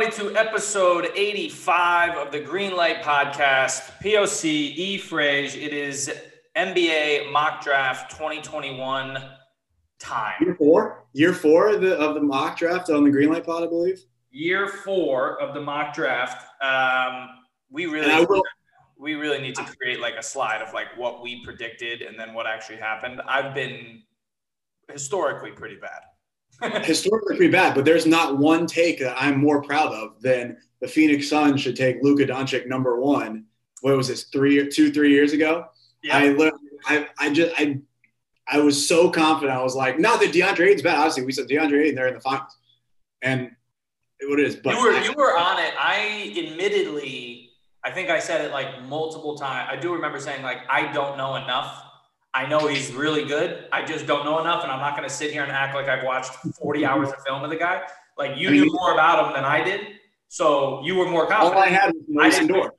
Everybody, to episode 85 of the Green Light Podcast. POC E Frage. It is NBA mock draft 2021 time. Year four, year four of the, of the mock draft on the Greenlight Pod, I believe. Year four of the mock draft. Um, we really, will, we really need to create like a slide of like what we predicted and then what actually happened. I've been historically pretty bad. Historically pretty bad, but there's not one take that I'm more proud of than the Phoenix Suns should take Luka Doncic number one. What was this? Three, two, three years ago. I literally, I, I just, I, I was so confident. I was like, not that DeAndre Ayton's bad. Obviously, we said DeAndre Ayton, they're in the finals, and what it is. But you were I- you were on it. I admittedly, I think I said it like multiple times. I do remember saying like I don't know enough. I know he's really good. I just don't know enough, and I'm not going to sit here and act like I've watched 40 hours of film of the guy. Like you I mean- knew more about him than I did, so you were more confident. all. I had was Mason didn't-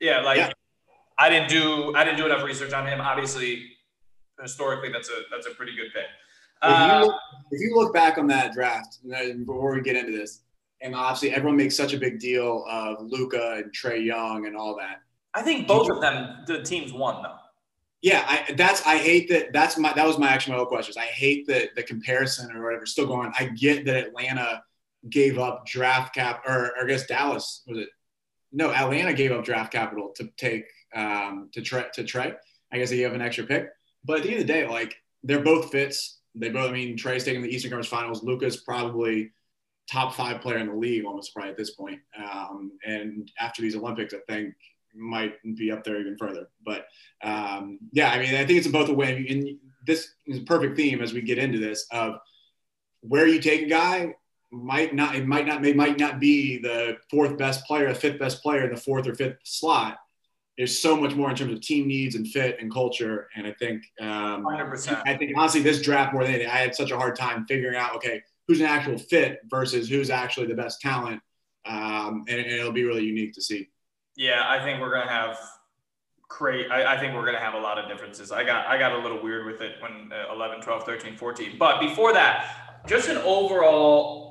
Yeah, like Yeah. I didn't do I didn't do enough research on him. Obviously, historically, that's a that's a pretty good pick. If you, Uh, look, if you look back on that draft before we get into this, and obviously everyone makes such a big deal of Luka and Trae Young and all that. I think both of them, the teams won though. Yeah, I, that's I hate that. That's my that was my actually my whole question. is I hate that the comparison or whatever still going. I get that Atlanta gave up draft cap, or, or I guess Dallas was it? No, Atlanta gave up draft capital to take um, to Trae to Trae. I guess they gave an extra pick, but at the end of the day, like they're both fits. They both. I mean, Trae's taking the Eastern Conference Finals. Luka's probably top five player in the league almost probably at this point. Um, and after these Olympics, I think might be up there even further. But um, yeah, I mean, I think it's both a way. And this is a perfect theme as we get into this of where you take a guy might not it might not it might not be the fourth best player, the fifth best player in the fourth or fifth slot. There's so much more in terms of team needs and fit and culture. And I think um, 100%. I think honestly, this draft more than anything, I had such a hard time figuring out okay who's an actual fit versus who's actually the best talent, um, and, and it'll be really unique to see. Yeah, I think we're gonna have great. I, I think we're gonna have a lot of differences. I got I got a little weird with it when uh, 11, 12, 13, 14. But before that, just an overall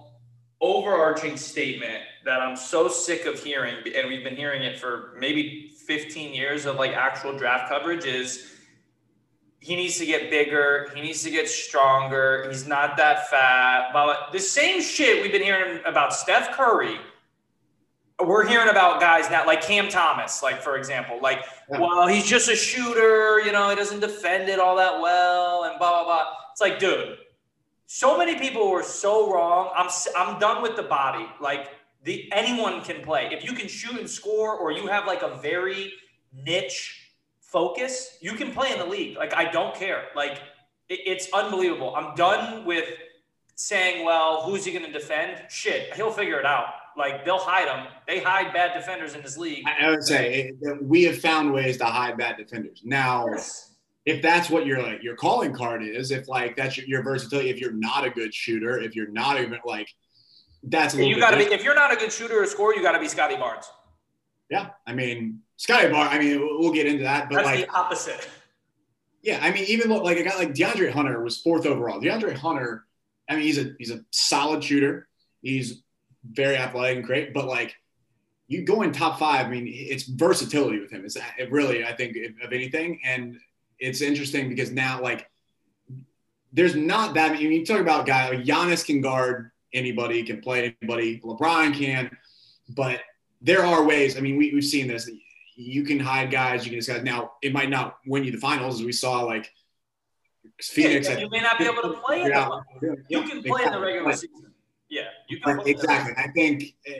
overarching statement that I'm so sick of hearing, and we've been hearing it for maybe 15 years of like actual draft coverage is he needs to get bigger. He needs to get stronger. He's not that fat. Blah, blah. The same shit we've been hearing about Steph Curry. We're hearing about guys now, like Cam Thomas, like for example, like, Yeah. well, he's just a shooter. You know, he doesn't defend it all that well, and blah blah blah. It's like, dude, so many people were so wrong. I'm I'm done with the body. Like the anyone can play. If you can shoot and score, or you have like a very niche focus, you can play in the league. Like I don't care. Like it, it's unbelievable. I'm done with saying, well, who's he going to defend? Shit, he'll figure it out. Like they'll hide them. They hide bad defenders in this league. I, would say eh, it, we have found ways to hide bad defenders. Now, Yes. if that's what your like your calling card is, if like that's your, your versatility, if you're not a good shooter, if you're not even like that's a You got to be. If you're not a good shooter or scorer, you got to be Scotty Barnes. yeah. I mean, Scotty Barnes. I mean, we'll we'll get into that, but That's like the opposite. Yeah, I mean, even like a guy like DeAndre Hunter was fourth overall. DeAndre Hunter, I mean, he's a he's a solid shooter. He's very athletic and great, but like you go in top five. I mean, it's versatility with him. It's it really, I think, of anything, and it's interesting because now like there's not that. many. You talk about guy like Giannis can guard anybody, can play anybody. LeBron can, but there are ways. I mean, we, we've seen this you can hide guys, you can disguise. Now, it might not win you the finals, as we saw like Phoenix. Yeah, you may not be able to play the Yeah. You can play in the regular season. Exactly. I think uh,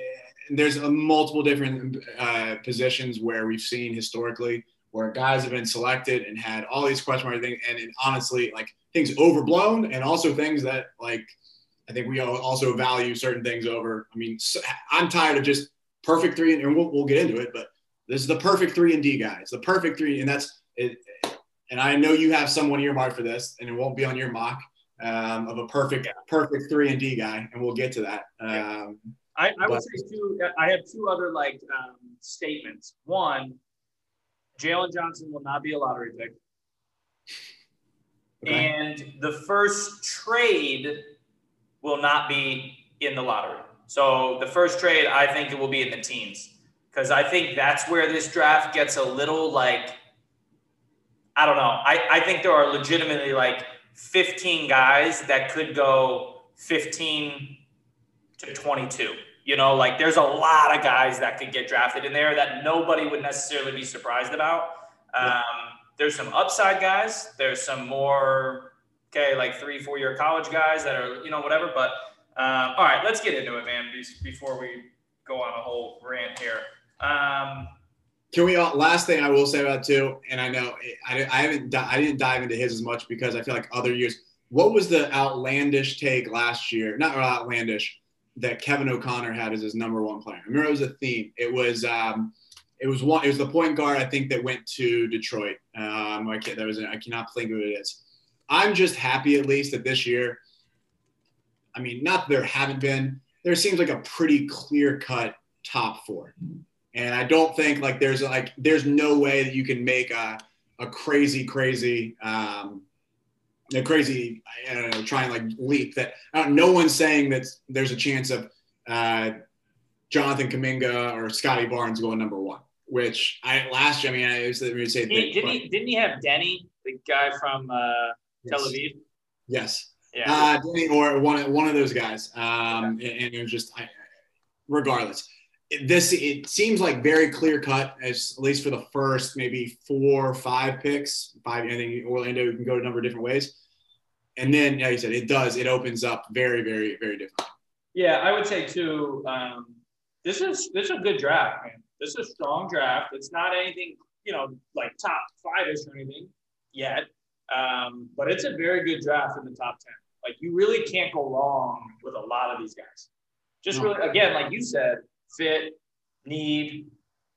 there's a multiple different uh, positions where we've seen historically where guys have been selected and had all these question mark things, and it, honestly, like things overblown, and also things that like I think we also value certain things over. I mean, I'm tired of just perfect three, and we'll, we'll get into it, but this is the perfect three and D guys, the perfect three, and that's it. And I know you have someone earmarked for this, and it won't be on your mock um, of a perfect, perfect three and D guy, and we'll get to that. Um, I, I would say two. I have two other like um, statements. One, Jalen Johnson will not be a lottery pick. Okay. And the first trade will not be in the lottery. So the first trade, I think it will be in the teens because I think that's where this draft gets a little like, I don't know. I, I think there are legitimately like 15 guys that could go 15 to 22. You know, like there's a lot of guys that could get drafted in there that nobody would necessarily be surprised about. Um, there's some upside guys. There's some more, okay, like three, four year college guys that are, you know, whatever. But um, all right, let's get into it, man, before we go on a whole rant here. Um, can we? Uh, last thing I will say about too, and I know I, I haven't I didn't dive into his as much because I feel like other years. What was the outlandish take last year? Not outlandish that Kevin O'Connor had as his number one player. I remember it was a theme. It was um, it was one. It was the point guard I think that went to Detroit. Um, I can't. That was. I cannot think of who it is. I'm just happy at least that this year. I mean, not that there haven't been. There seems like a pretty clear cut top four. And I don't think like there's like there's no way that you can make a a crazy crazy um, a crazy I don't know trying like leap that no one's saying that there's a chance of uh, Jonathan Kuminga or Scotty Barnes going number one. Which I last year I mean I used to say he, didn't he didn't he have Deni the guy from uh, yes. Tel Aviv? Yes. Yeah. Uh, Deni or one one of those guys. Um, and, and it was just I, regardless this it seems like very clear cut as at least for the first maybe four or five picks five i think orlando can go a number of different ways. And then like you said it does it opens up very very very different. Yeah i would say too um, this is this is a good draft man. This is a strong draft. It's not anything you know like top five-ish or anything yet um, but it's a very good draft in the top 10 like you really can't go wrong with a lot of these guys. Just really again like you said fit, need,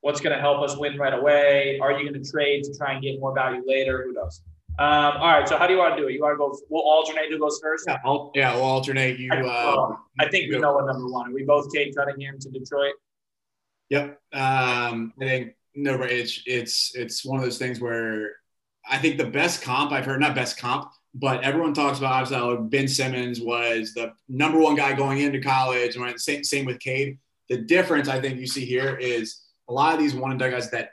what's going to help us win right away? Are you going to trade to try and get more value later? Who knows? Um, all right. So how do you want to do it? You want to go? We'll alternate who goes first. Yeah, I'll, yeah, we'll alternate. You. I, uh, I think we know what number one. Are we both Cade Cunningham to Detroit? Yep. Um, I think no, it's it's it's one of those things where I think the best comp I've heard, not best comp, but everyone talks about obviously Ben Simmons was the number one guy going into college, and same same with Cade. The difference I think you see here is a lot of these one and done guys that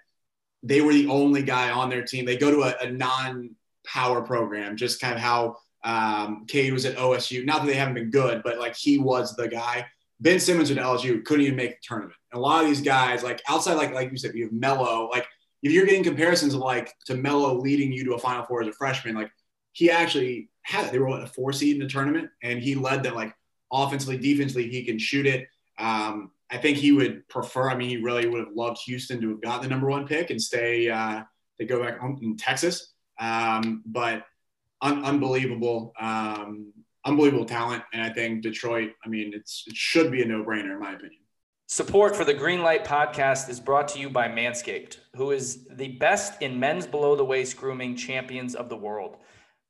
they were the only guy on their team. They go to a, a non-power program, just kind of how um, Cade was at OSU. Not that they haven't been good, but like he was the guy. Ben Simmons at LSU couldn't even make the tournament. And a lot of these guys, like outside, like like you said, you have Mello. Like if you're getting comparisons of like to Mello leading you to a Final Four as a freshman, like he actually had they were what, a four seed in the tournament, and he led them like offensively, defensively. He can shoot it. Um, I think he would prefer. I mean, he really would have loved Houston to have got the number one pick and stay uh, to go back home in Texas. Um, but un- unbelievable, um, unbelievable talent, and I think Detroit. I mean, it's it should be a no brainer in my opinion. Support for the Greenlight podcast is brought to you by Manscaped, who is the best in men's below the waist grooming champions of the world.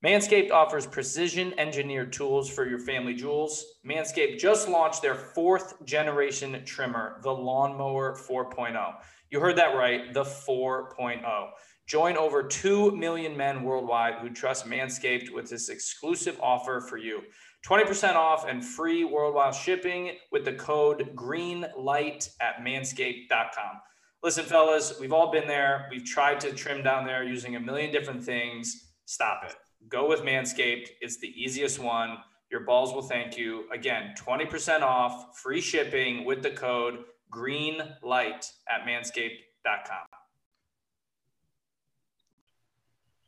Manscaped offers precision engineered tools for your family jewels. Manscaped just launched their fourth generation trimmer, the Lawnmower 4.0. You heard that right, the 4.0. Join over 2 million men worldwide who trust Manscaped with this exclusive offer for you 20% off and free worldwide shipping with the code GREENLIGHT at manscaped.com. Listen, fellas, we've all been there. We've tried to trim down there using a million different things. Stop it go with Manscaped. It's the easiest one. Your balls will thank you. Again, 20% off, free shipping with the code GREENLIGHT at manscaped.com.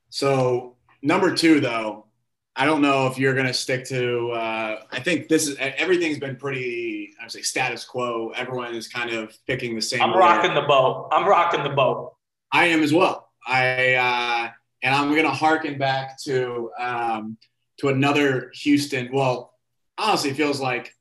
So, number two, though, I don't know if you're going to stick to. Uh, I think this is everything's been pretty. I would say status quo. Everyone is kind of picking the same. I'm rocking the boat. I'm rocking the boat. I am as well. I uh, and I'm gonna harken back to um, to another Houston. Well, honestly, it feels like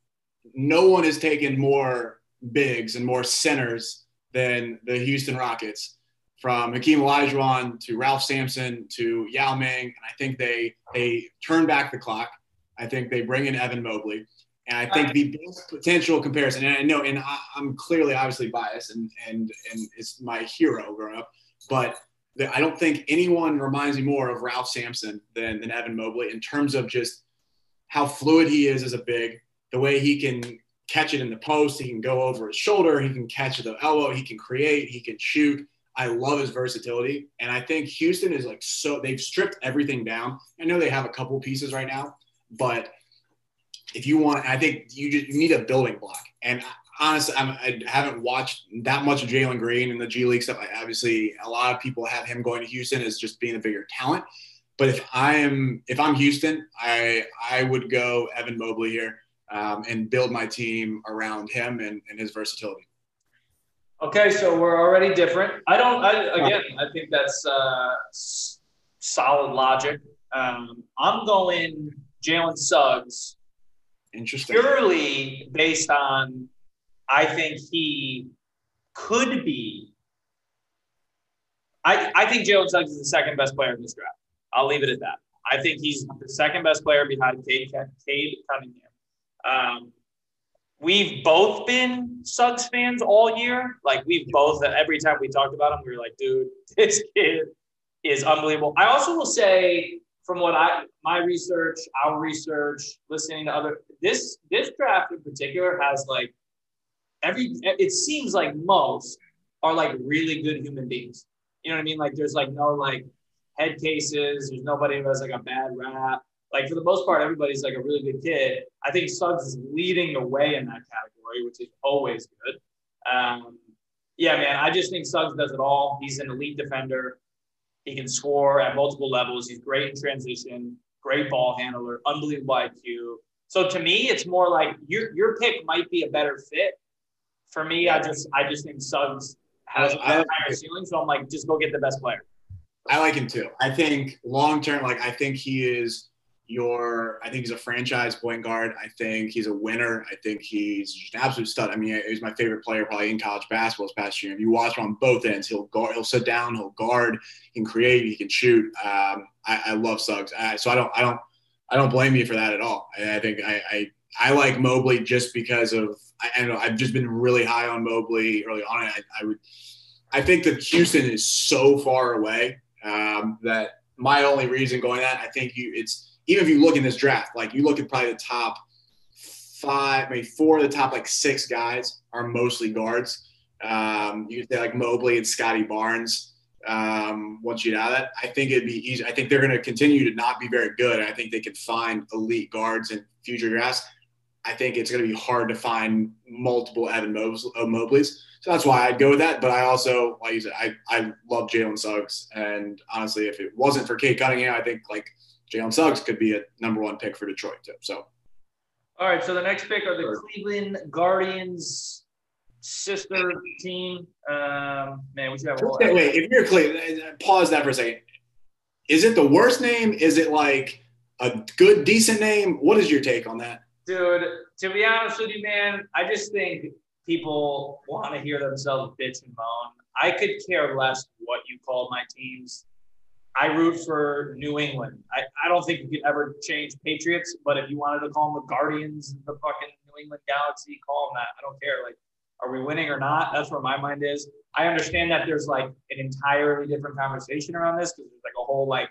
no one has taken more bigs and more centers than the Houston Rockets. From Hakeem Olajuwon to Ralph Sampson to Yao Ming, and I think they they turn back the clock. I think they bring in Evan Mobley. And I think the best potential comparison, and I know, and I, am clearly obviously biased, and and and it's my hero growing up, but the, I don't think anyone reminds me more of Ralph Sampson than, than Evan Mobley in terms of just how fluid he is as a big, the way he can catch it in the post, he can go over his shoulder, he can catch the elbow, he can create, he can shoot. I love his versatility, and I think Houston is like so they've stripped everything down. I know they have a couple pieces right now, but if you want, I think you just you need a building block. And honestly, I'm, I haven't watched that much of Jalen Green and the G League stuff. I, obviously, a lot of people have him going to Houston as just being a bigger talent. But if I am, if I'm Houston, I I would go Evan Mobley here um, and build my team around him and, and his versatility. Okay, so we're already different. I don't. I, again, I think that's uh, solid logic. Um, I'm going Jalen Suggs Interesting. Purely based on, I think he could be. I, I think Jalen Suggs is the second best player in this draft. I'll leave it at that. I think he's the second best player behind Cade, Cade Cunningham. Um, we've both been Suggs fans all year. Like we've both, every time we talked about him, we were like, dude, this kid is unbelievable. I also will say from what I my research, our research, listening to other this this draft in particular has like every it seems like most are like really good human beings. You know what I mean? Like there's like no like head cases. There's nobody who has like a bad rap. Like for the most part, everybody's like a really good kid. I think Suggs is leading the way in that category, which is always good. Um, yeah, man, I just think Suggs does it all. He's an elite defender. He can score at multiple levels. He's great in transition, great ball handler, unbelievable IQ. So to me, it's more like your your pick might be a better fit. For me, I just I just think Suggs has a higher ceiling. So I'm like, just go get the best player. I like him too. I think long term, like I think he is your, I think he's a franchise point guard. I think he's a winner. I think he's just an absolute stud. I mean, he's my favorite player probably in college basketball this past year. If you watch him on both ends, he'll guard, he'll sit down, he'll guard, he can create, he can shoot. Um, I, I, love Suggs. I, so I don't, I don't, I don't blame you for that at all. I, I think I, I, I, like Mobley just because of, I, I know I've just been really high on Mobley early on. I, I would, I think that Houston is so far away um, that my only reason going that I think you it's even if you look in this draft, like you look at probably the top five, maybe four of the top like six guys are mostly guards. Um, you could say like Mobley and Scotty Barnes. Um, once you get out of that, I think it'd be easy. I think they're going to continue to not be very good. I think they can find elite guards in future drafts. I think it's going to be hard to find multiple Evan uh, Mobleys. So that's why I'd go with that. But I also, like you said, I, I love Jalen Suggs. And honestly, if it wasn't for Cade Cunningham, I think like Jalen Suggs could be a number one pick for Detroit too. So. All right. So the next pick are the Cleveland Guardians sister team. Um, man, we should have. Wait, wait, if you're Cleveland, pause that for a second. Is it the worst name? Is it like a good, decent name? What is your take on that? Dude, to be honest with you, man, I just think people want to hear themselves bitch and moan. I could care less what you call my teams. I root for New England. I, I don't think you could ever change Patriots, but if you wanted to call them the Guardians, the fucking New England Galaxy, call them that. I don't care. Like, are we winning or not? That's where my mind is. I understand that there's like an entirely different conversation around this because there's like a whole like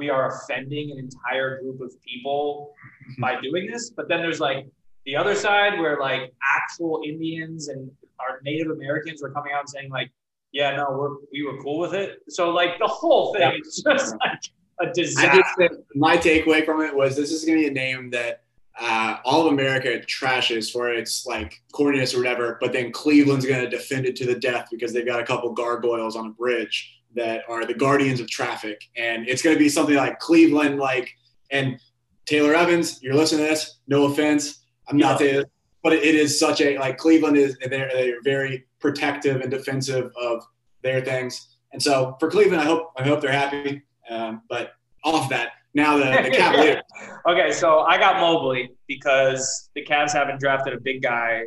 we are offending an entire group of people by doing this. But then there's like the other side where like actual Indians and our Native Americans were coming out and saying like yeah, no, we're we were cool with it. So like the whole thing yeah. is just like a disaster. my takeaway from it was this is gonna be a name that uh, all of America trashes for its like corniness or whatever, but then Cleveland's gonna defend it to the death because they've got a couple gargoyles on a bridge that are the guardians of traffic, and it's gonna be something like Cleveland, like and Taylor Evans. You're listening to this. No offense, I'm not saying, but it is such a like Cleveland is they're, they're very protective and defensive of their things. And so for Cleveland, I hope I hope they're happy. Um, but off that, now the, the Cavaliers. okay, so I got Mobley because the Cavs haven't drafted a big guy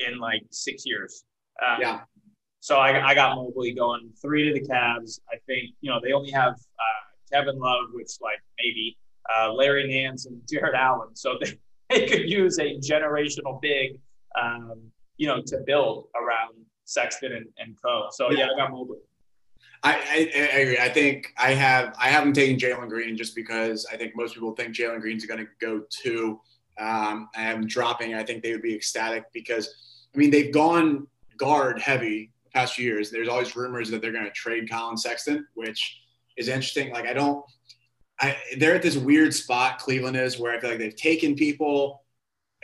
in like six years. Um, Yeah. So I, I got Mobley going three to the Cavs. I think you know they only have uh, Kevin Love, which like maybe uh, Larry Nance and Jarrett Allen, so they, they could use a generational big, um, you know, to build around Sexton and, and Co. So yeah, I got Mobley. I, I, I agree. I think I have I haven't taken Jalen Green just because I think most people think Jalen Green's going to go two. Um, I am dropping. I think they would be ecstatic because I mean they've gone guard heavy past few years. There's always rumors that they're going to trade Collin Sexton, which is interesting. Like I don't. I, they're at this weird spot. Cleveland is where I feel like they've taken people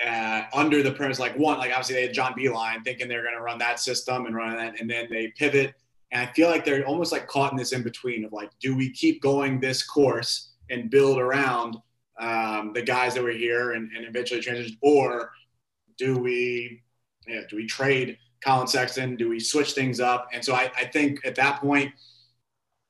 uh, under the premise. Like one, like obviously they had John Beilein thinking they're going to run that system and run that, and then they pivot and I feel like they're almost like caught in this in between of like, do we keep going this course and build around um, the guys that were here and, and eventually transition, or do we, you know, do we trade Collin Sexton? Do we switch things up? And so I, I think at that point,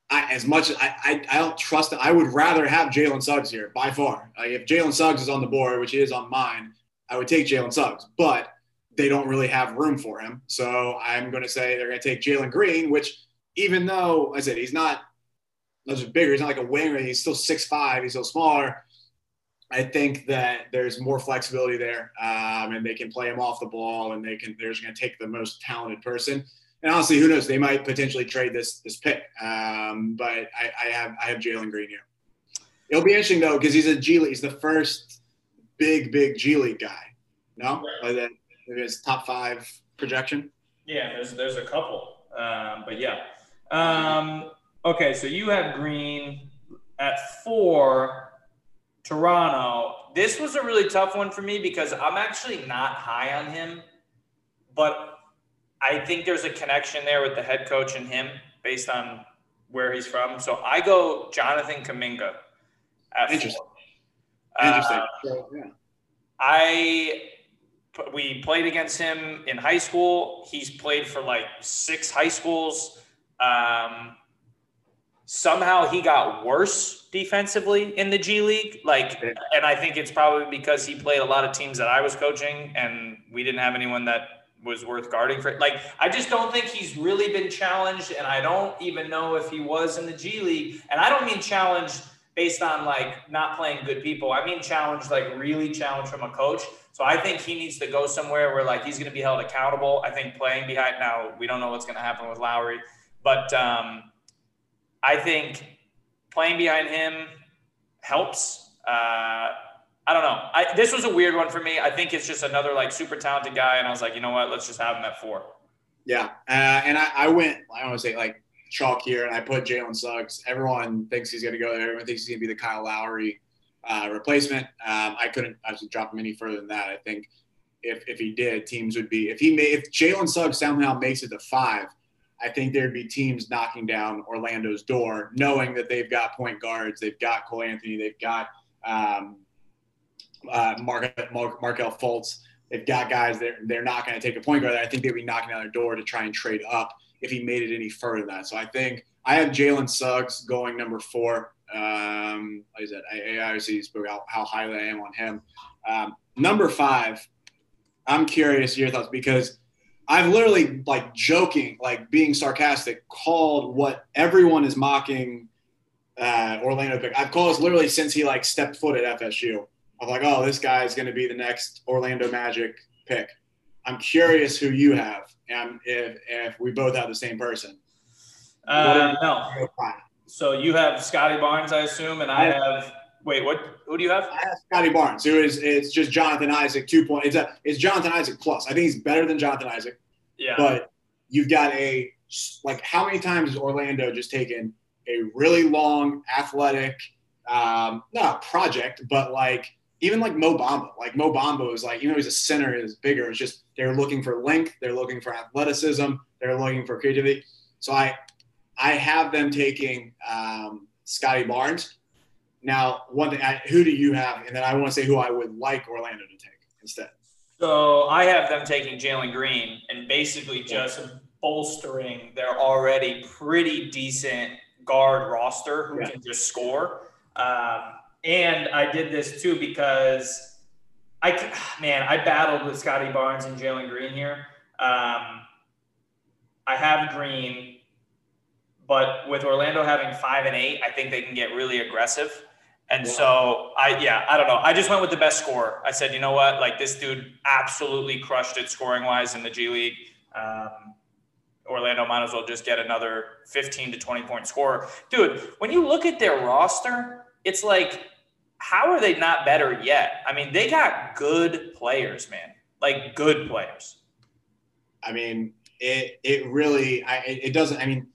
I, as much as I, I, I don't trust I would rather have Jalen Suggs here by far. Like if Jalen Suggs is on the board, which is on mine, I would take Jalen Suggs. But they don't really have room for him. So I'm going to say they're going to take Jalen Green, which even though I said he's not much bigger, he's not like a winger, he's still six five, he's still smaller. I think that there's more flexibility there, um, and they can play him off the ball, and they can. They're just going to take the most talented person. And honestly, who knows? They might potentially trade this this pick. Um, but I, I have I have Jalen Green here. It'll be interesting though because he's a G League. He's the first big big G League guy. No, like that maybe his top five projection. Yeah, there's there's a couple, um, but yeah. Um, okay, so you have Green at four. Toronto. This was a really tough one for me because I'm actually not high on him, but I think there's a connection there with the head coach and him based on where he's from. So I go Jonathan Kuminga Interesting. four. Interesting. Uh, So, yeah. I we played against him in high school. He's played for like six high schools. Um, somehow he got worse defensively in the G League. Like, and I think it's probably because he played a lot of teams that I was coaching, and we didn't have anyone that was worth guarding for. Like, I just don't think he's really been challenged, and I don't even know if he was in the G League. And I don't mean challenged based on like not playing good people. I mean challenged, like really challenged from a coach. So I think he needs to go somewhere where like he's going to be held accountable. I think playing behind now, we don't know what's going to happen with Lowry, but um, I think playing behind him helps. Uh, I don't know. I, this was a weird one for me. I think it's just another like super talented guy, and I was like, you know what? Let's just have him at four. Yeah, uh, and I, I went. I want to say like chalk here, and I put Jalen Suggs. Everyone thinks he's going to go there. Everyone thinks he's going to be the Kyle Lowry uh, replacement. Um, I couldn't actually drop him any further than that. I think if if he did, teams would be if he made if Jalen Suggs somehow makes it to five. I think there'd be teams knocking down Orlando's door, knowing that they've got point guards, they've got Cole Anthony, they've got um, uh, Mark, Mark Markelle Fultz. They've got guys that they're not going to take a point guard. I think they'd be knocking down their door to try and trade up if he made it any further than that. So I think I have Jalen Suggs going number four. Um, like I said, I, I obviously spoke out how highly I am on him. Um, number five, I'm curious your thoughts because I've literally like joking, like being sarcastic, called what everyone is mocking uh, Orlando pick. I've called this literally since he like stepped foot at FSU. I'm like, oh, this guy is going to be the next Orlando Magic pick. I'm curious who you have, and if if we both have the same person. Uh, no. So you have Scotty Barnes, I assume, and I have. Wait, what? Who do you have? I have Scotty Barnes, who is it's just Jonathan Isaac two point. It's a it's Jonathan Isaac plus. I think he's better than Jonathan Isaac. Yeah. But you've got a like how many times has Orlando just taken a really long athletic um not project, but like even like Mo Bamba. Like Mo Bamba is like, you know, he's a center, is bigger. It's just they're looking for length, they're looking for athleticism, they're looking for creativity. So I I have them taking um, Scotty Barnes. Now, one thing, I, who do you have? And then I want to say who I would like Orlando to take instead. So I have them taking Jalen Green and basically just bolstering their already pretty decent guard roster who Yeah. can just score. Um, and I did this too because I, man, I battled with Scotty Barnes and Jalen Green here. Um, I have Green, but with Orlando having five and eight, I think they can get really aggressive. And Yeah. so I, yeah, I don't know. I just went with the best scorer. I said, you know what? Like this dude absolutely crushed it scoring wise in the G League. Um, Orlando might as well just get another 15 to 20 point scorer. Dude, when you look at their roster, it's like, how are they not better yet? I mean, they got good players, man. Like good players. I mean, it it really I it doesn't. I mean,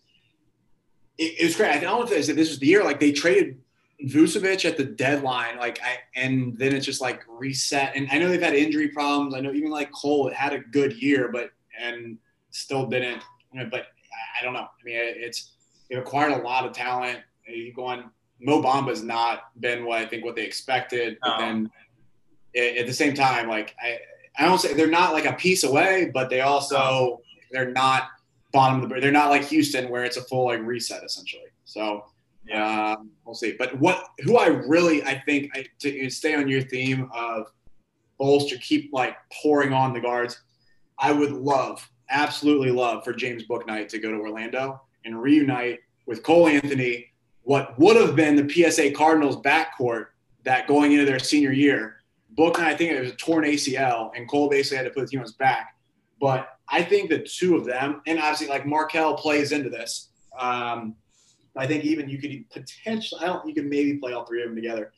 it, it was great. I don't know if this this was the year like they traded Vucevic at the deadline, like I and then it's just like reset. And I know they've had injury problems. I know even like Cole had a good year, but and still didn't. But I- don't know. I mean, it, it's they acquired a lot of talent. You go on. Mo Bamba's not been what I think what they expected, but then at, at the same time, like I, I don't say they're not like a piece away, but they also they're not bottom of the they're not like Houston where it's a full like reset essentially. So um, we'll see. But what who I really I think I, to stay on your theme of bolster, keep like pouring on the guards. I would love, absolutely love for James Bouknight to go to Orlando and reunite with Cole Anthony, what would have been the PSA Cardinals backcourt that going into their senior year. Booknight, I think it was a torn ACL, and Cole basically had to put the team on his back. But I think the two of them, and obviously like Markelle plays into this. Um, I think even you could potentially, I don't, you could maybe play all three of them together.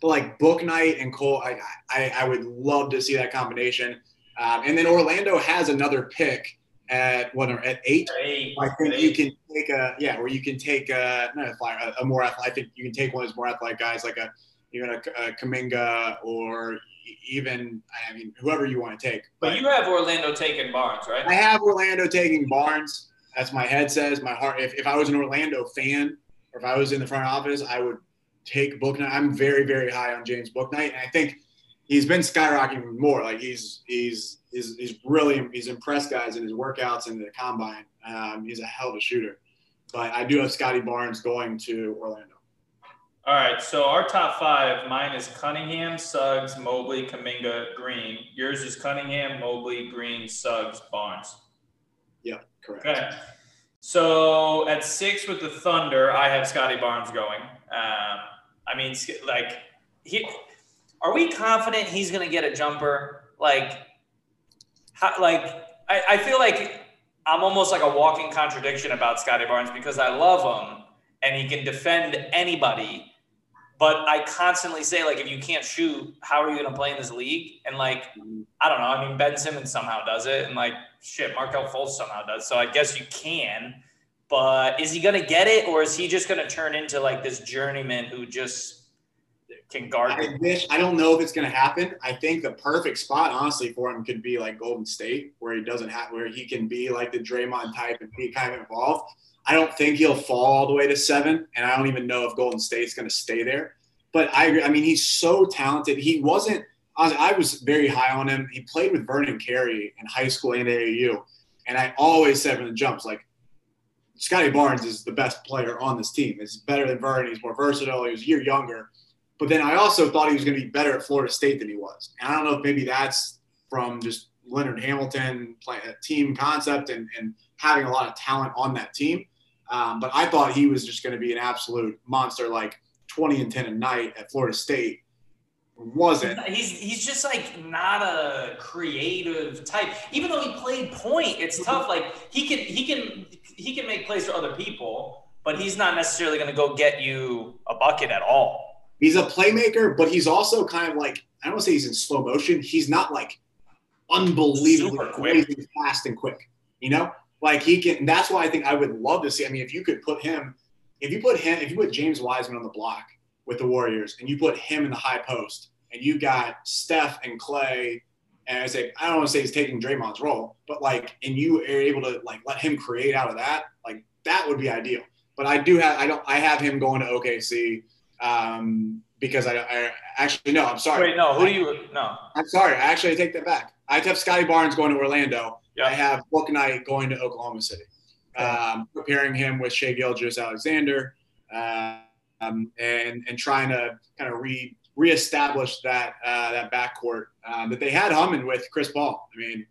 But like Bouknight and Cole, I, I, I would love to see that combination. Um, and then Orlando has another pick at what at eight. Eight, I think eight. you can take a yeah, where you can take a not a flyer, a, a more athletic. I think you can take one of those more athletic guys like a even a, a Kuminga or even I mean whoever you want to take. But you have Orlando taking Barnes, right? I have Orlando taking Barnes. That's my head says. My heart. If, if I was an Orlando fan, or if I was in the front office, I would take Bouknight. I'm very very high on James Bouknight, and I think he's been skyrocketing more. Like he's he's he's, he's really he's impressed guys in his workouts and the combine. Um, he's a hell of a shooter. But I do have Scotty Barnes going to Orlando. All right, so our top five, mine is Cunningham, Suggs, Mobley, Kuminga, Green. Yours is Cunningham, Mobley, Green, Suggs, Barnes. Correct. Okay. So at six with the Thunder, I have Scotty Barnes going. Um, I mean, like, he, are we confident he's going to get a jumper? Like, how, like I, I feel like I'm almost like a walking contradiction about Scotty Barnes because I love him and he can defend anybody. But I constantly say, like, if you can't shoot, how are you going to play in this league? And like, I don't know. I mean, Ben Simmons somehow does it, and like, shit, Markelle Fultz somehow does. So I guess you can. But is he going to get it, or is he just going to turn into like this journeyman who just can guard? I wish I don't know if it's going to happen. I think the perfect spot, honestly, for him could be like Golden State, where he doesn't have, where he can be like the Draymond type and be kind of involved. I don't think he'll fall all the way to seven, and I don't even know if Golden State's going to stay there. But I agree. I mean, he's so talented. He wasn't. I was, very high on him. He played with Vernon Carey in high school and AAU, and I always said from the jumps, like Scotty Barnes is the best player on this team. He's better than Vernon. He's more versatile. He was a year younger. But then I also thought he was going to be better at Florida State than he was. And I don't know if maybe that's from just Leonard Hamilton playing a team concept and, and having a lot of talent on that team. Um, but I thought he was just going to be an absolute monster, like 20 and 10 a night at Florida State. Wasn't. He's he's just like not a creative type. Even though he played point, it's tough. Like he can he can he can make plays for other people, but he's not necessarily going to go get you a bucket at all. He's a playmaker, but he's also kind of like I don't want to say he's in slow motion. He's not like unbelievably Super quick. fast and quick. You know, like he can. That's why I think I would love to see. I mean, if you could put him, if you put him, if you put James Wiseman on the block with the Warriors, and you put him in the high post, and you got Steph and Clay, and I say I don't want to say he's taking Draymond's role, but like, and you are able to like let him create out of that, like that would be ideal. But I do have I don't I have him going to OKC. Um, because I, I actually no, I'm sorry. Wait, no. Who do you? No. I'm sorry. I actually take that back. I have Scotty Barnes going to Orlando. Yeah. I have Bouknight going to Oklahoma City. Um, preparing him with Shai Gilgeous-Alexander, uh, um, and and trying to kind of re reestablish that uh, that backcourt um, that they had humming with Chris Paul. I mean,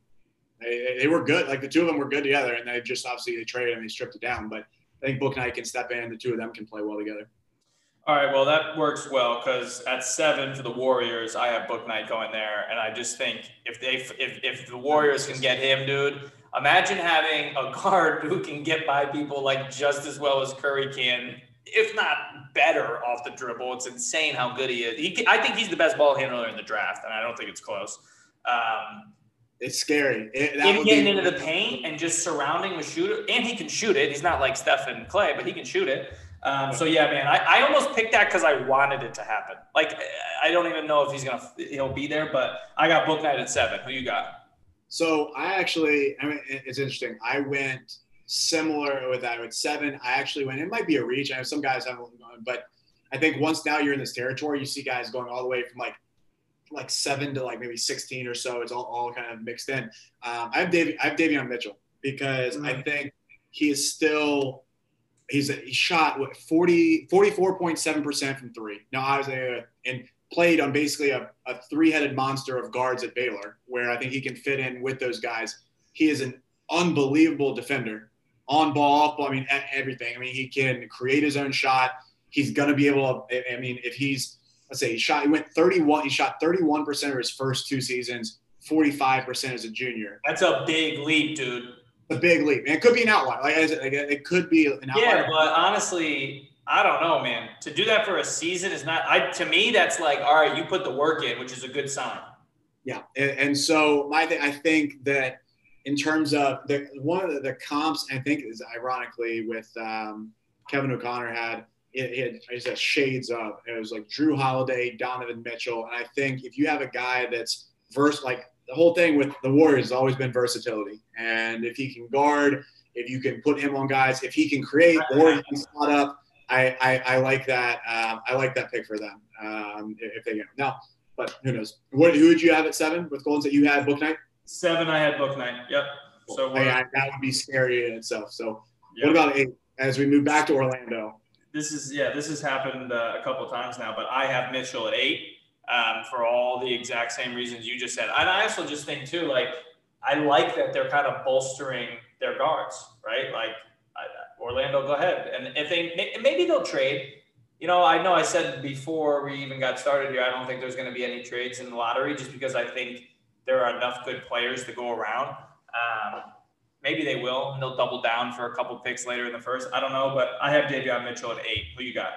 they, they were good. Like the two of them were good together, and they just obviously they traded and they stripped it down. But I think Bouknight can step in. The two of them can play well together. All right, well that works well because at seven for the Warriors, I have Bouknight going there, and I just think if they if if the Warriors can get him, dude, imagine having a guard who can get by people like just as well as Curry can, if not better off the dribble. It's insane how good he is. He can, I think he's the best ball handler in the draft, and I don't think it's close. Um, It's scary. It, that him getting be- into the paint and just surrounding the shooter, and he can shoot it. He's not like Stephen Clay, but he can shoot it. Um, so yeah, man, I, I almost picked that because I wanted it to happen. Like I don't even know if he's gonna he'll be there, but I got Bouknight at seven. Who you got? So I actually, I mean, it's interesting. I went similar with that with seven. I actually went. It might be a reach. I have some guys haven't gone, but I think once now you're in this territory, you see guys going all the way from like like seven to like maybe sixteen or so. It's all, all kind of mixed in. Um, I have Dave. I have Davion Mitchell because I think he is still. He's he shot what 40 44.7 percent from three. Now I was a and played on basically a, a three-headed monster of guards at Baylor, where I think he can fit in with those guys. He is an unbelievable defender, on ball, off ball. I mean, everything. I mean, he can create his own shot. He's gonna be able to. I- mean, if he's let's say he shot, he went 31. He shot 31 percent of his first two seasons, 45 percent as a junior. That's a big leap, dude. A big leap. And it could be an outlier. Like, like it could be an outlier. Yeah, but honestly, I don't know, man. To do that for a season is not. I to me, that's like all right. You put the work in, which is a good sign. Yeah, and, and so my thing, I think that in terms of the one of the, the comps, I think is ironically with um, Kevin O'Connor had it, it had said shades of it was like Jrue Holiday, Donovan Mitchell, and I think if you have a guy that's verse like the whole thing with the Warriors has always been versatility, and if he can guard, if you can put him on guys, if he can create or he can spot up, I I, I like that. Um, I like that pick for them um, if they get him. now. But who knows? What, who would you have at seven with Golden State? You had Bouknight. Seven, I had Bouknight. Yep. So Yeah, that would be scary in itself. So yep. what about eight? As we move back to Orlando, this is yeah, this has happened uh, a couple times now, but I have Mitchell at eight um, for all the exact same reasons you just said. And I also just think too, like I like that they're kind of bolstering their guards, right? Like I, Orlando, go ahead, and if they maybe they'll trade. You know, I know I said before we even got started here, I don't think there's going to be any trades in the lottery, just because I think there are enough good players to go around. Um, maybe they will, and they'll double down for a couple picks later in the first. I don't know, but I have Davion Mitchell at eight. Who you got?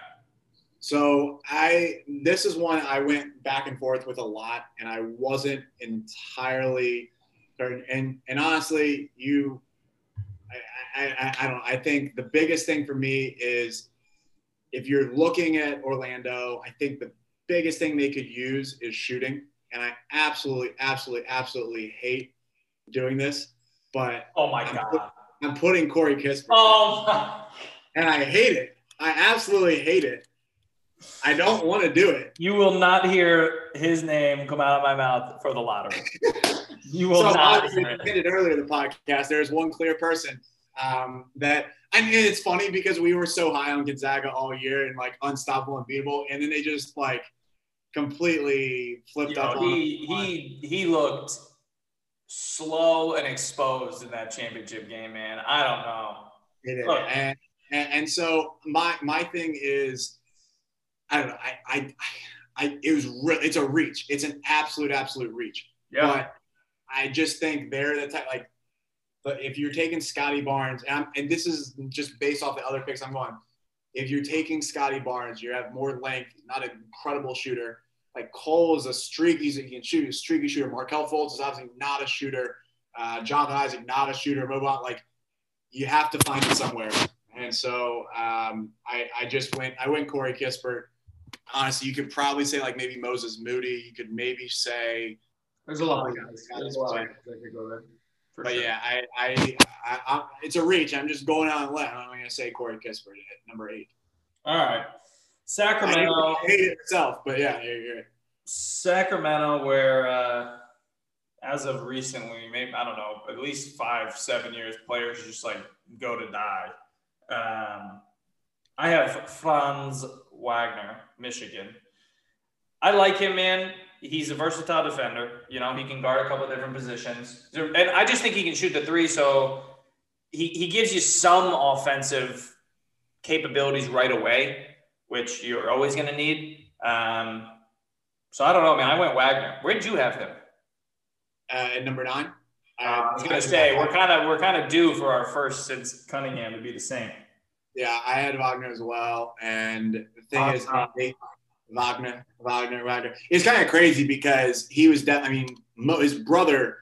So I this is one I went back and forth with a lot, and I wasn't entirely. And and honestly, you, I, I, I, I don't. I think the biggest thing for me is if you're looking at Orlando, I think the biggest thing they could use is shooting, and I absolutely, absolutely, absolutely hate doing this, but Oh my I'm God. I'm putting Corey Kispert. Oh, and I hate it. I absolutely hate it. I don't want to do it. you will not hear his name come out of my mouth for the lottery. You will So not. obviously, hear it. earlier in the podcast. There's one clear person um, that I mean. It's funny because we were so high on Gonzaga all year and like unstoppable, unbeatable, and then they just like completely flipped You up know, on. he he he looked slow and exposed in that championship game, man. I don't know. It is. And, and and so my my thing is, I don't know. I I, I it was re- it's a reach. It's an absolute absolute reach. Yeah. But I just think they're the type like. But if you're taking Scotty Barnes, and, I'm, and this is just based off the other picks I'm going, if you're taking Scotty Barnes, you have more length, not an incredible shooter. Like Cole is a streak, he's he can shoot, a streaky shooter. Markelle Fultz is obviously not a shooter. Uh, Jonathan Isaac, not a shooter. Mobile, like you have to find it somewhere. And so um, I, I just went, I went Corey Kispert. Honestly, you could probably say like maybe Moses Moody. You could maybe say, There's a lot of guys. There's a lot of guys that could go there. But sure. yeah, I, I, I, I, it's a reach. I'm just going out and let. I'm going to say Corey Kispert at number eight. All right. Sacramento. I hate it itself, but yeah, you're, you're Sacramento, where uh, as of recently, maybe I don't know, at least five, seven years, players just like go to die. Um, I have Franz Wagner, Michigan. I like him, man. He's a versatile defender. You know, he can guard a couple different positions, and I just think he can shoot the three. So he he gives you some offensive capabilities right away, which you're always going to need. Um, so I don't know, man. I went Wagner. Where did you have him? uh, at number nine. Uh, I was gonna say we're kind of we're kind of due for our first since Cunningham to be the same. Yeah, I had Wagner as well. And thing is, Wagner. Wagner, Wagner, Wagner. It's kind of crazy because he was, de- I mean, Mo, his brother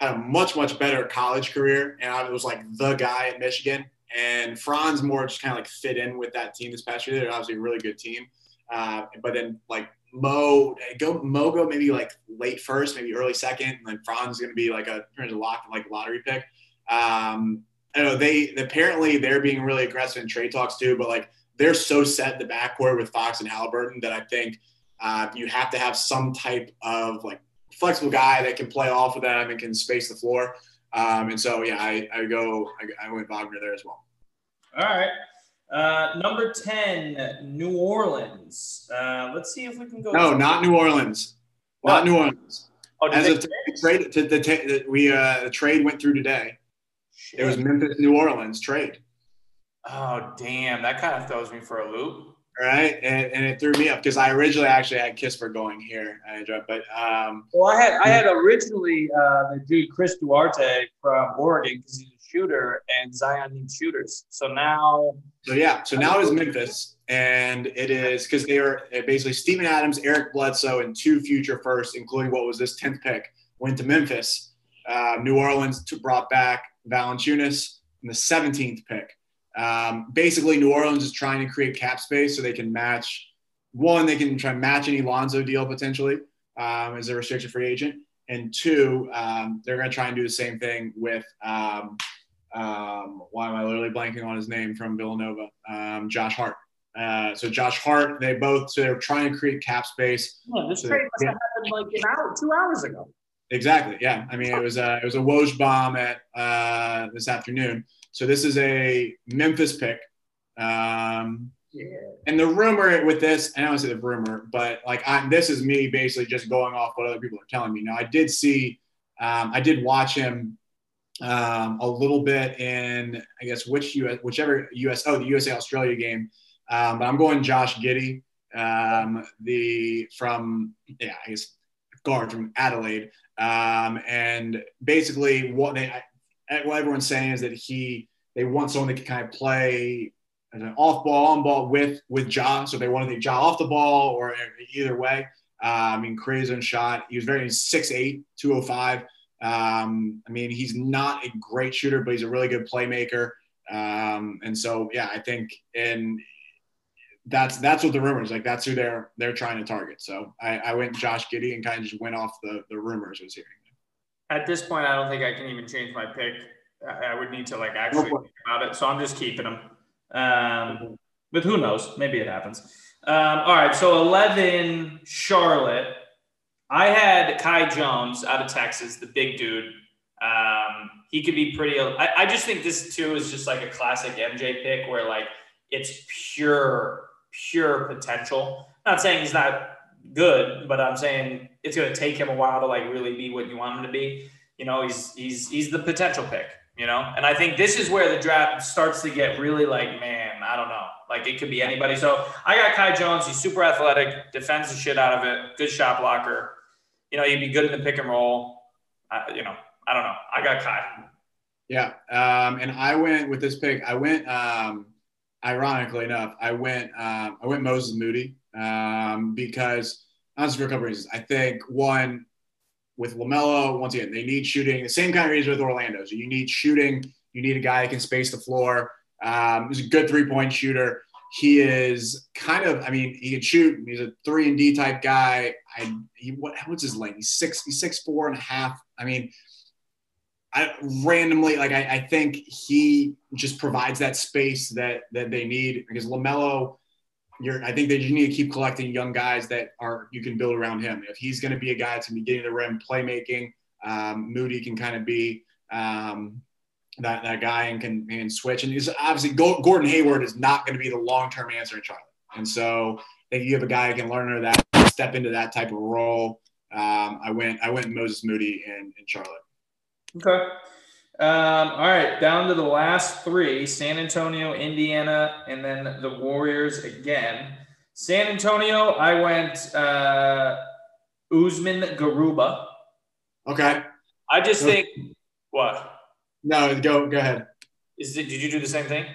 had a much, much better college career. And I was like the guy at Michigan. And Franz more just kind of like fit in with that team this past year. They're obviously a really good team. Uh, but then like Mo, go Mo go maybe like late first, maybe early second. And then Franz is going to be like a, turns a lock, like lottery pick. Um, I know they apparently they're being really aggressive in trade talks too, but like they're so set in the backcourt with Fox and Halliburton that I think uh, you have to have some type of like flexible guy that can play off of them and can space the floor. Um, and so yeah, I, I go I, I went Wagner there as well. All right. Uh, number 10, New Orleans. Uh, let's see if we can go. No, not New Orleans. What? Not New Orleans. Oh, As of the trade, the, we uh, the trade went through today. It was Memphis New Orleans trade. Oh, damn. That kind of throws me for a loop. Right, and, and it threw me up because I originally actually had Kispert going here, I dropped, but um, Well, I had I had originally uh, the dude Chris Duarte from Oregon because he's a shooter and Zion needs shooters. So now, So yeah, so now it is Memphis, and it is because they are uh, basically Steven Adams, Eric Bledsoe, and two future firsts, including what was this tenth pick, went to Memphis. Uh, New Orleans to, brought back Valanciunas in the seventeenth pick. Um, basically, New Orleans is trying to create cap space so they can match. One, they can try and match any Lonzo deal potentially um, as a restricted free agent, and two, um, they're going to try and do the same thing with. Um, um, why am I literally blanking on his name from Villanova? Um, Josh Hart. Uh, so Josh Hart, they both so they're trying to create cap space. This So- trade must have happened like an hour, two hours ago. Exactly. Yeah. I mean, it was a it was a Woj bomb at uh, this afternoon. So this is a Memphis pick. Um, Yeah. and the rumor with this, and I don't say the rumor, but like I, this is me basically just going off what other people are telling me. Now I did see, um, I did watch him um, a little bit in I guess which US, whichever US, oh the USA Australia game. Um, but I'm going Josh Giddey, um, the from yeah I guess guard from Adelaide, um, and basically what they what everyone's saying is that he they want someone that can kind of play an off ball, on ball with with Ja. So they want to take Ja off the ball or either way. Uh, I mean, own shot. He was very 6'8", 205. Um, I mean, he's not a great shooter, but he's a really good playmaker. Um, and so, yeah, I think and that's that's what the rumors like. That's who they're they're trying to target. So I, I went Josh Giddey and kind of just went off the the rumors I was hearing. At this point, I don't think I can even change my pick. I I would need to like actually think about it. So I'm just keeping them. Um, but who knows? Maybe it happens. Um, all right. So 11, Charlotte. I had Kai Jones out of Texas, the big dude. Um, he could be pretty. I, I just think this too is just like a classic MJ pick where like it's pure, pure potential. Not saying he's not good, but I'm saying it's going to take him a while to like really be what you want him to be. You know, he's he's he's the potential pick. You know, and I think this is where the draft starts to get really like, man, I don't know, like it could be anybody. So I got Kai Jones. He's super athletic, defends the shit out of it, good shot blocker. You know, he'd be good in the pick and roll. I, you know, I don't know. I got Kai. Yeah. Um, and I went with this pick. I went, um, ironically enough, I went, um, I went Moses Moody um, because honestly, for a couple reasons. I think one, with LaMelo, once again, they need shooting. The same kind of reason with Orlando. So you need shooting. You need a guy that can space the floor. Um, he's a good three point shooter. He is kind of, I mean, he can shoot. He's a three and D type guy. I he what what's his length? He's six, he's six four and a half. I mean, I randomly like I, I think he just provides that space that that they need because LaMelo, you're, I think that you need to keep collecting young guys that are you can build around him. If he's going to be a guy to be getting the rim, playmaking, um, Moody can kind of be um, that that guy and can and switch. And he's obviously Gordon Hayward is not going to be the long term answer in Charlotte. And so if you have a guy who can learn that, step into that type of role. Um, I went I went Moses Moody in, in Charlotte. Okay. Um, all right, down to the last three: San Antonio, Indiana, and then the Warriors again. San Antonio, I went uh, Usman Garuba. Okay. I just think what? No, go go ahead. Is it? Did you do the same thing?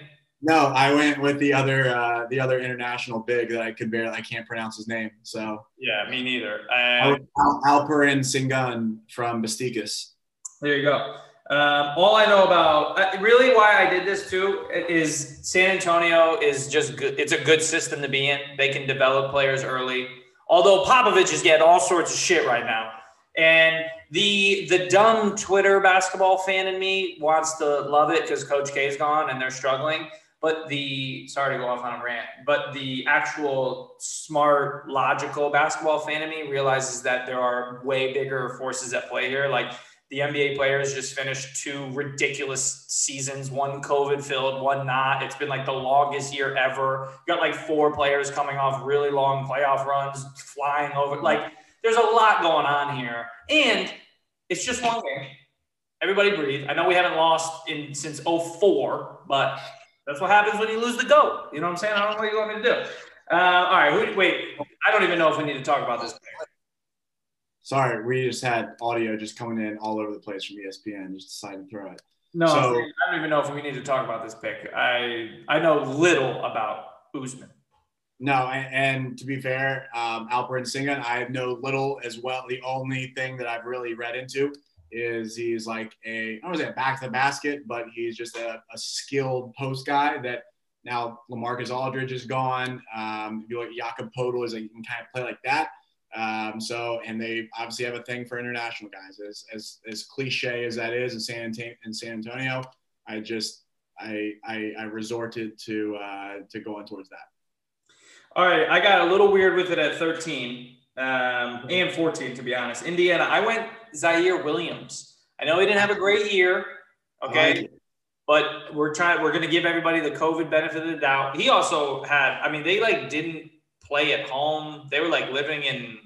No, I went with the other uh, the other international big that I could barely I can't pronounce his name. So yeah, me neither. Uh, Al- Alperen Sengun from Besiktas. There you go. Um, all I know about uh, really why I did this too is San Antonio is just good. It's a good system to be in. They can develop players early. Although Popovich is getting all sorts of shit right now, and the the dumb Twitter basketball fan in me wants to love it because Coach K is gone and they're struggling. But the sorry to go off on a rant, but the actual smart, logical basketball fan in me realizes that there are way bigger forces at play here. Like the NBA players just finished two ridiculous seasons, one COVID filled, one not. It's been like the longest year ever. You got like four players coming off really long playoff runs, flying over. Like there's a lot going on here. And it's just one game. Everybody breathe. I know we haven't lost in since 04, but that's what happens when you lose the goat. You know what I'm saying? I don't know what you want me to do. Uh, all right, who, wait. I don't even know if we need to talk about this player. Sorry, we just had audio just coming in all over the place from ESPN. Just decided to throw it. No, so, I don't even know if we need to talk about this pick. I I know little about Usman. No, and, and to be fair, um, Alperen Sengun, I know little as well. The only thing that I've really read into is he's like a I don't want to say a back to the basket, but he's just a, a skilled post guy that now LaMarcus Aldridge is gone. Um, you like Jakob Poeltl is a, can kind of play like that. Um, so, and they obviously have a thing for international guys. As as, as cliche as that is in San Antonio, in San Antonio, I just I I, I resorted to uh, to going towards that. All right, I got a little weird with it at 13 um, and 14, to be honest. Indiana, I went Ziaire Williams. I know he didn't have a great year, okay, but we're trying. We're going to give everybody the COVID benefit of the doubt. He also had. I mean, they like didn't play at home. They were like living in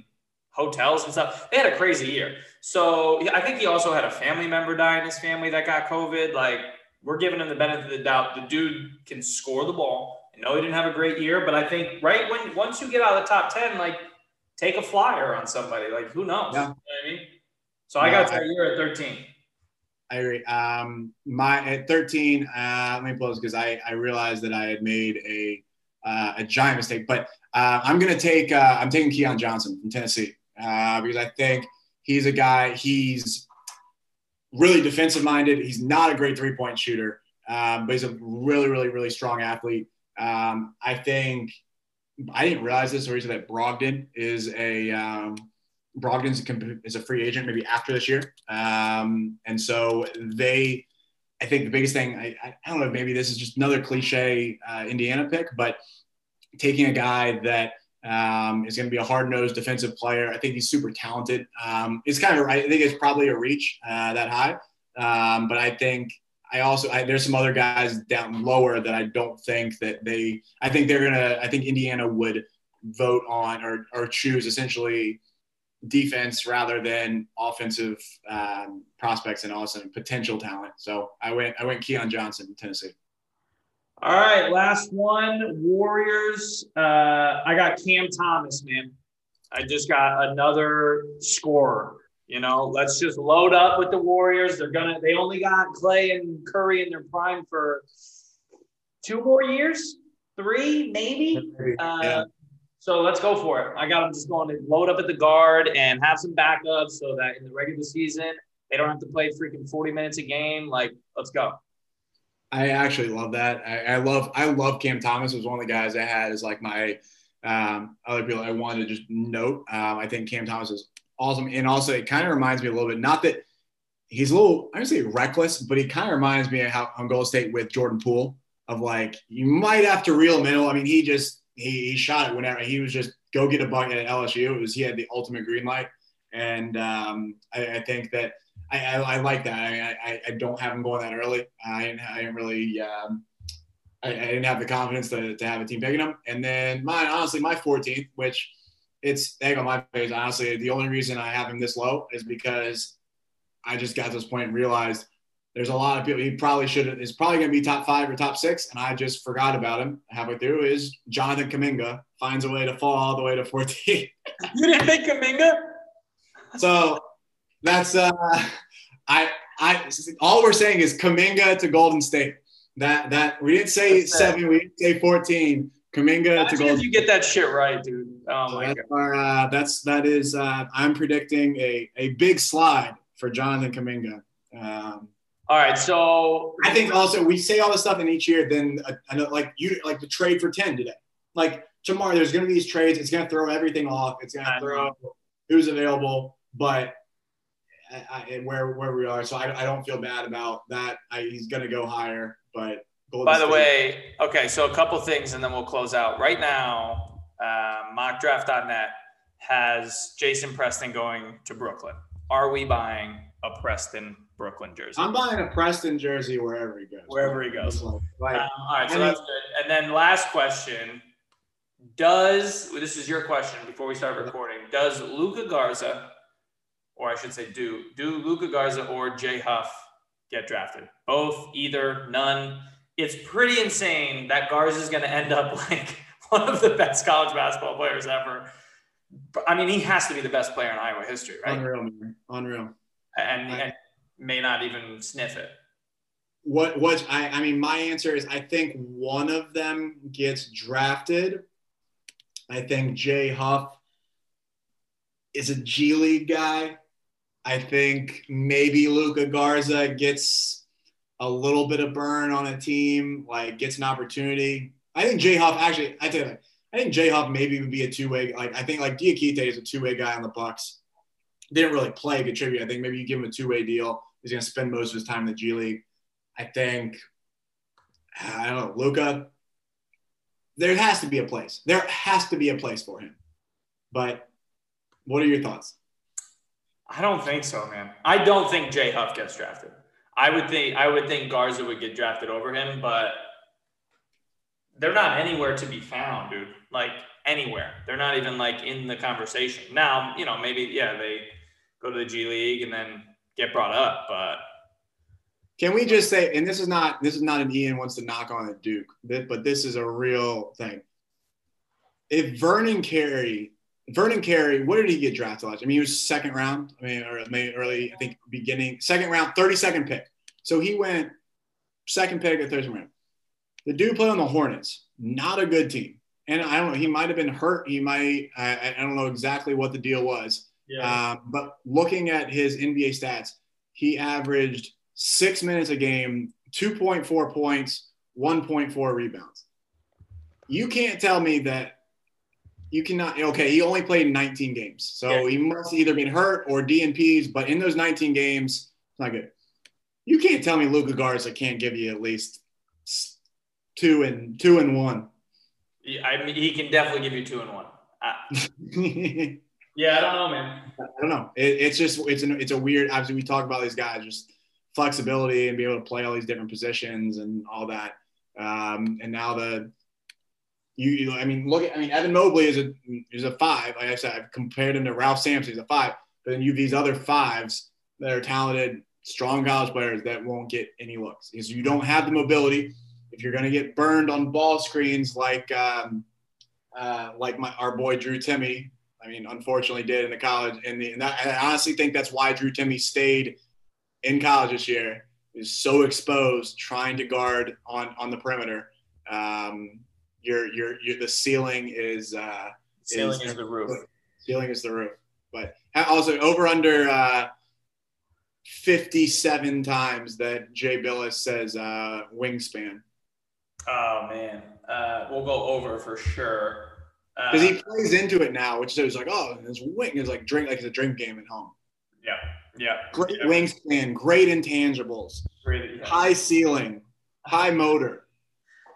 hotels and stuff. They had a crazy year. So I think he also had a family member die in his family that got COVID. Like we're giving him the benefit of the doubt. The dude can score the ball. I know he didn't have a great year, but I think right when once you get out of the top ten, like take a flyer on somebody. Like who knows? Yeah. You know I mean? So I got that year at 13. I agree. Um, my at 13, uh, let me close because I, I realized that I had made a uh, a giant mistake. But uh, I'm gonna take uh, I'm taking Keon Johnson from Tennessee uh, because I think he's a guy. He's really defensive minded. He's not a great three point shooter, um, but he's a really really really strong athlete. Um, I think I didn't realize this or that Brogdon is a um, Brogdon's is a free agent maybe after this year, um, and so they. I think the biggest thing I, I don't know maybe this is just another cliche uh, Indiana pick, but taking a guy that um, is going to be a hard nosed defensive player. I think he's super talented. Um, it's kind of I think it's probably a reach uh, that high, um, but I think I also I, there's some other guys down lower that I don't think that they. I think they're gonna. I think Indiana would vote on or or choose essentially defense rather than offensive um, prospects and also potential talent. So I went I went Keon Johnson, Tennessee. All right, last one, Warriors. Uh, I got Cam Thomas, man. I just got another scorer. You know, let's just load up with the Warriors. They're gonna. They only got Clay and Curry in their prime for two more years, three maybe. Uh, yeah. So let's go for it. I got them just going to load up at the guard and have some backups so that in the regular season they don't have to play freaking 40 minutes a game. Like, let's go. I actually love that. I, I love I love Cam Thomas was one of the guys I had as like my um, other people I wanted to just note. Um, I think Cam Thomas is awesome. And also, it kind of reminds me a little bit, not that he's a little, I would say reckless, but he kind of reminds me of how on Golden State with Jordan Poole of like, you might have to reel in. I mean, he just, he, he shot it whenever he was just go get a bucket at LSU. It was he had the ultimate green light, and um, I, I, think that I, I, I like that. I, I, I don't have him going that early. I didn't, I didn't really. Um, I, I, didn't have the confidence to, to have a team picking him. And then mine, honestly, my 14th, which it's egg on my face. Honestly, the only reason I have him this low is because I just got to this point and realized there's a lot of people he probably should is probably going to be top five or top six, and I just forgot about him halfway through. Is Jonathan Kuminga finds a way to fall all the way to 14? you didn't think Kuminga? So that's uh, I I all we're saying is Kuminga to Golden State. That that we didn't say that's seven, it. we didn't say 14. Kuminga Imagine to Golden. If you get that shit right, dude. Oh my that's god. Our, uh, that's that is. Uh, I'm predicting a a big slide for Jonathan Kuminga. Um, all right, so I think also we say all this stuff in each year. Then uh, I know, like you, like the trade for ten today. Like tomorrow, there's going to be these trades. It's going to throw everything off. It's going to throw who's available, but I, where where we are. So I, I don't feel bad about that. I, he's going to go higher, but. Golden By the State. way, okay, so a couple things, and then we'll close out. Right now, uh, mockdraft.net has Jason Preston going to Brooklyn. Are we buying a Preston Brooklyn jersey. I'm buying a Preston jersey wherever he goes. Wherever he goes. Like, um, all right, so that's good. And then last question: Does this is your question before we start recording? Does Luka Garza, or I should say, do do Luka Garza or Jay Huff get drafted? Both, either, none. It's pretty insane that Garza is going to end up like one of the best college basketball players ever. I mean, he has to be the best player in Iowa history, right? Unreal, man. Unreal. And, and may not even sniff it. What what I I mean my answer is I think one of them gets drafted. I think Jay Huff is a G League guy. I think maybe Luka Garza gets a little bit of burn on a team, like gets an opportunity. I think Huff actually, I tell you, I think Huff maybe would be a two way. Like I think like Diakite is a two way guy on the Bucks. Didn't really play, contribute. I think maybe you give him a two way deal. He's going to spend most of his time in the G League. I think, I don't know, Luka, there has to be a place. There has to be a place for him. But what are your thoughts? I don't think so, man. I don't think Jay Huff gets drafted. I would think I would think Garza would get drafted over him, but they're not anywhere to be found, dude. Like anywhere. They're not even like in the conversation. Now, you know, maybe yeah, they go to the G League and then get brought up, but can we just say, and this is not this is not an Ian wants to knock on a Duke, but this is a real thing. If Vernon Carey, Vernon Carey, what did he get drafted last? I mean, he was second round. I mean, or maybe early, I think beginning second round, 32nd pick. So he went second pick at third round. The dude played on the Hornets, not a good team. And I don't know, he might have been hurt. He might, I, I don't know exactly what the deal was. Yeah. Um, but looking at his NBA stats, he averaged six minutes a game, 2.4 points, 1.4 rebounds. You can't tell me that you cannot. Okay, he only played 19 games, so yeah. he must either been hurt or DNPs. But in those 19 games, it's not good. You can't tell me Luka Garza can't give you at least two and two and one. Yeah, I mean, he can definitely give you two and one. I, Yeah, I don't know, man. I don't know. It, it's just it's an, it's a weird. Obviously, we talk about these guys just flexibility and be able to play all these different positions and all that. Um, and now the you, you know, I mean, look at I mean, Evan Mobley is a is a five. Like I said, I've compared him to Ralph Sampson. He's a five. But then you have these other fives that are talented, strong college players that won't get any looks because you don't have the mobility. If you're going to get burned on ball screens like um, uh, like my our boy Drew Timme, I mean, unfortunately, did in the college. And, the, and I honestly think that's why Drew Timme stayed in college this year. Is so exposed, trying to guard on on the perimeter. Um, your your your the ceiling is uh, ceiling is, is the roof. Ceiling is the roof. But also over under uh, 57 times that Jay Bilas says uh, wingspan. Oh man, uh, we'll go over for sure because he uh, plays into it now, which is like, oh, his wing is like drink like it's a drink game at home. Yeah, yeah. Great yeah. wingspan, great intangibles, great, yeah. high ceiling, high motor.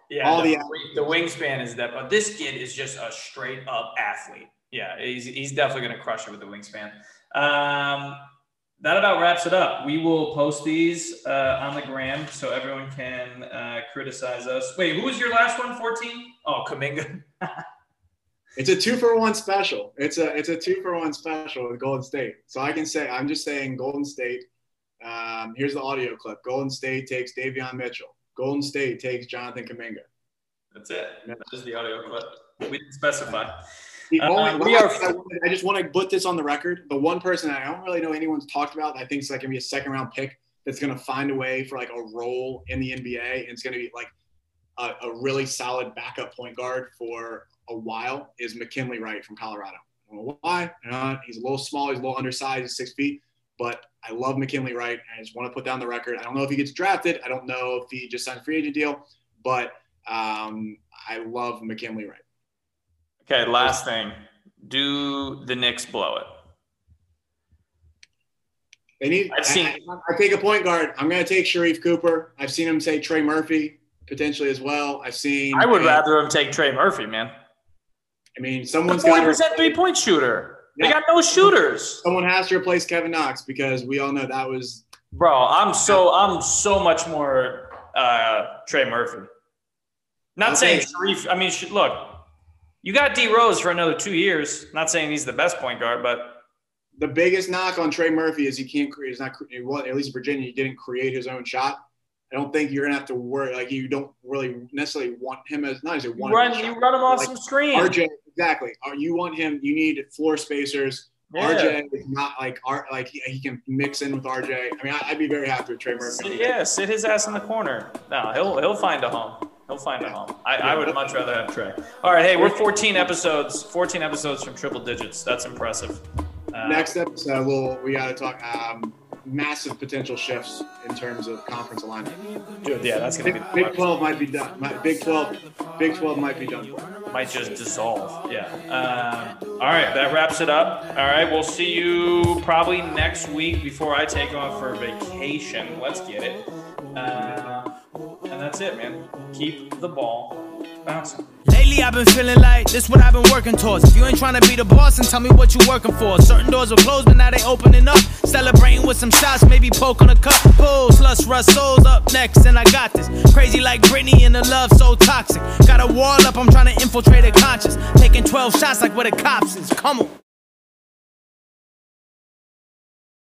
Yeah, all the, the the wingspan is that, but this kid is just a straight up athlete. Yeah, he's, he's definitely going to crush it with the wingspan. Um, that about wraps it up. We will post these uh, on the gram so everyone can uh, criticize us. Wait, who was your last one? 14? Oh, Kuminga. It's a two for one special. It's a it's a two for one special with Golden State. So I can say I'm just saying Golden State. Um, here's the audio clip. Golden State takes Davion Mitchell. Golden State takes Jonathan Kuminga. That's it. That is just the audio clip. We didn't specify. The Uh, we are- I, wanted- I just want to put this on the record. The one person I don't really know anyone's talked about that I think is like gonna be a second round pick that's gonna find a way for like a role in the NBA and it's gonna be like a, a really solid backup point guard for a while is McKinley Wright from Colorado. I don't know why. Uh, he's a little small. He's a little undersized. He's six feet. But I love McKinley Wright. I just want to put down the record. I don't know if he gets drafted. I don't know if he just signed a free agent deal. But um, I love McKinley Wright. Okay, last thing. Do the Knicks blow it? They need. I've seen- I, I, I take a point guard. I'm going to take Sharife Cooper. I've seen him say Trey Murphy potentially as well. I've seen. I would rather him take Trey Murphy, man. I mean, someone's got. to percent three point shooter. They got no shooters, Someone has to replace Kevin Knox because we all know that was. bro. I'm so I'm so much more uh, Trey Murphy. Not Okay. saying Sharife. I mean, look, you got D Rose for another two years. Not saying he's the best point guard, but The biggest knock on Trey Murphy is he can't create. He's not. Well, at least in Virginia, he didn't create his own shot. I don't think you're gonna have to worry. Like you don't really necessarily want him as not as a you one. run you run him off Like, some screen. RJ, exactly. Are you want him? You need floor spacers. Yeah. RJ is not like art. Like he, he can mix in with RJ. I mean, I, I'd be very happy with Trey Murphy. Yeah, sit his ass in the corner. No, he'll he'll find a home. He'll find a home. I, I would much rather have Trey. All right, hey, we're 14 episodes. 14 episodes from triple digits. That's impressive. Uh, Next episode, we'll we got to talk um, massive potential shifts in terms of conference alignment. dude, yeah, that's gonna be Big, Big Twelve might be done. Might- Big Twelve, Big Twelve might be done. might just dissolve. Yeah. Um, all right, that wraps it up. All right, we'll see you probably next week before I take off for vacation. Let's get it. Uh, and that's it, man. Keep the ball bouncing. Lately I've been feeling like this what I've been working towards. If you ain't trying to be the boss, then tell me what you working for. Certain doors were closed, but now they opening up. Celebrating with some shots, maybe poke on a cup. Pulls, lust, rust, souls up next, and I got this. Crazy like Britney and the love so toxic. Got a wall up, I'm trying to infiltrate a conscience. Taking 12 shots like where the cops is. Come on.